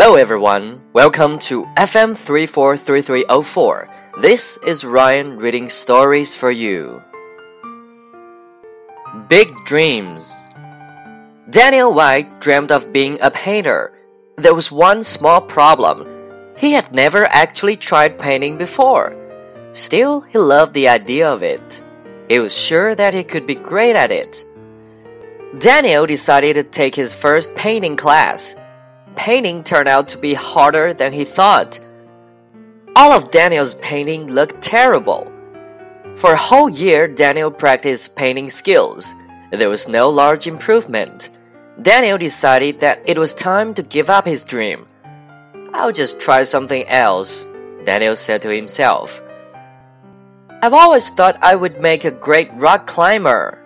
Hello everyone, welcome to FM 343304. This is Ryan reading stories for you. Big Dreams Daniel White dreamed of being a painter. There was one small problem. He had never actually tried painting before. Still, he loved the idea of it. He was sure that he could be great at it. Daniel decided to take his first painting class. Painting turned out to be harder than he thought. All of Daniel's painting looked terrible. For a whole year, Daniel practiced painting skills. There was no large improvement. Daniel decided that it was time to give up his dream. I'll just try something else, Daniel said to himself. I've always thought I would make a great rock climber.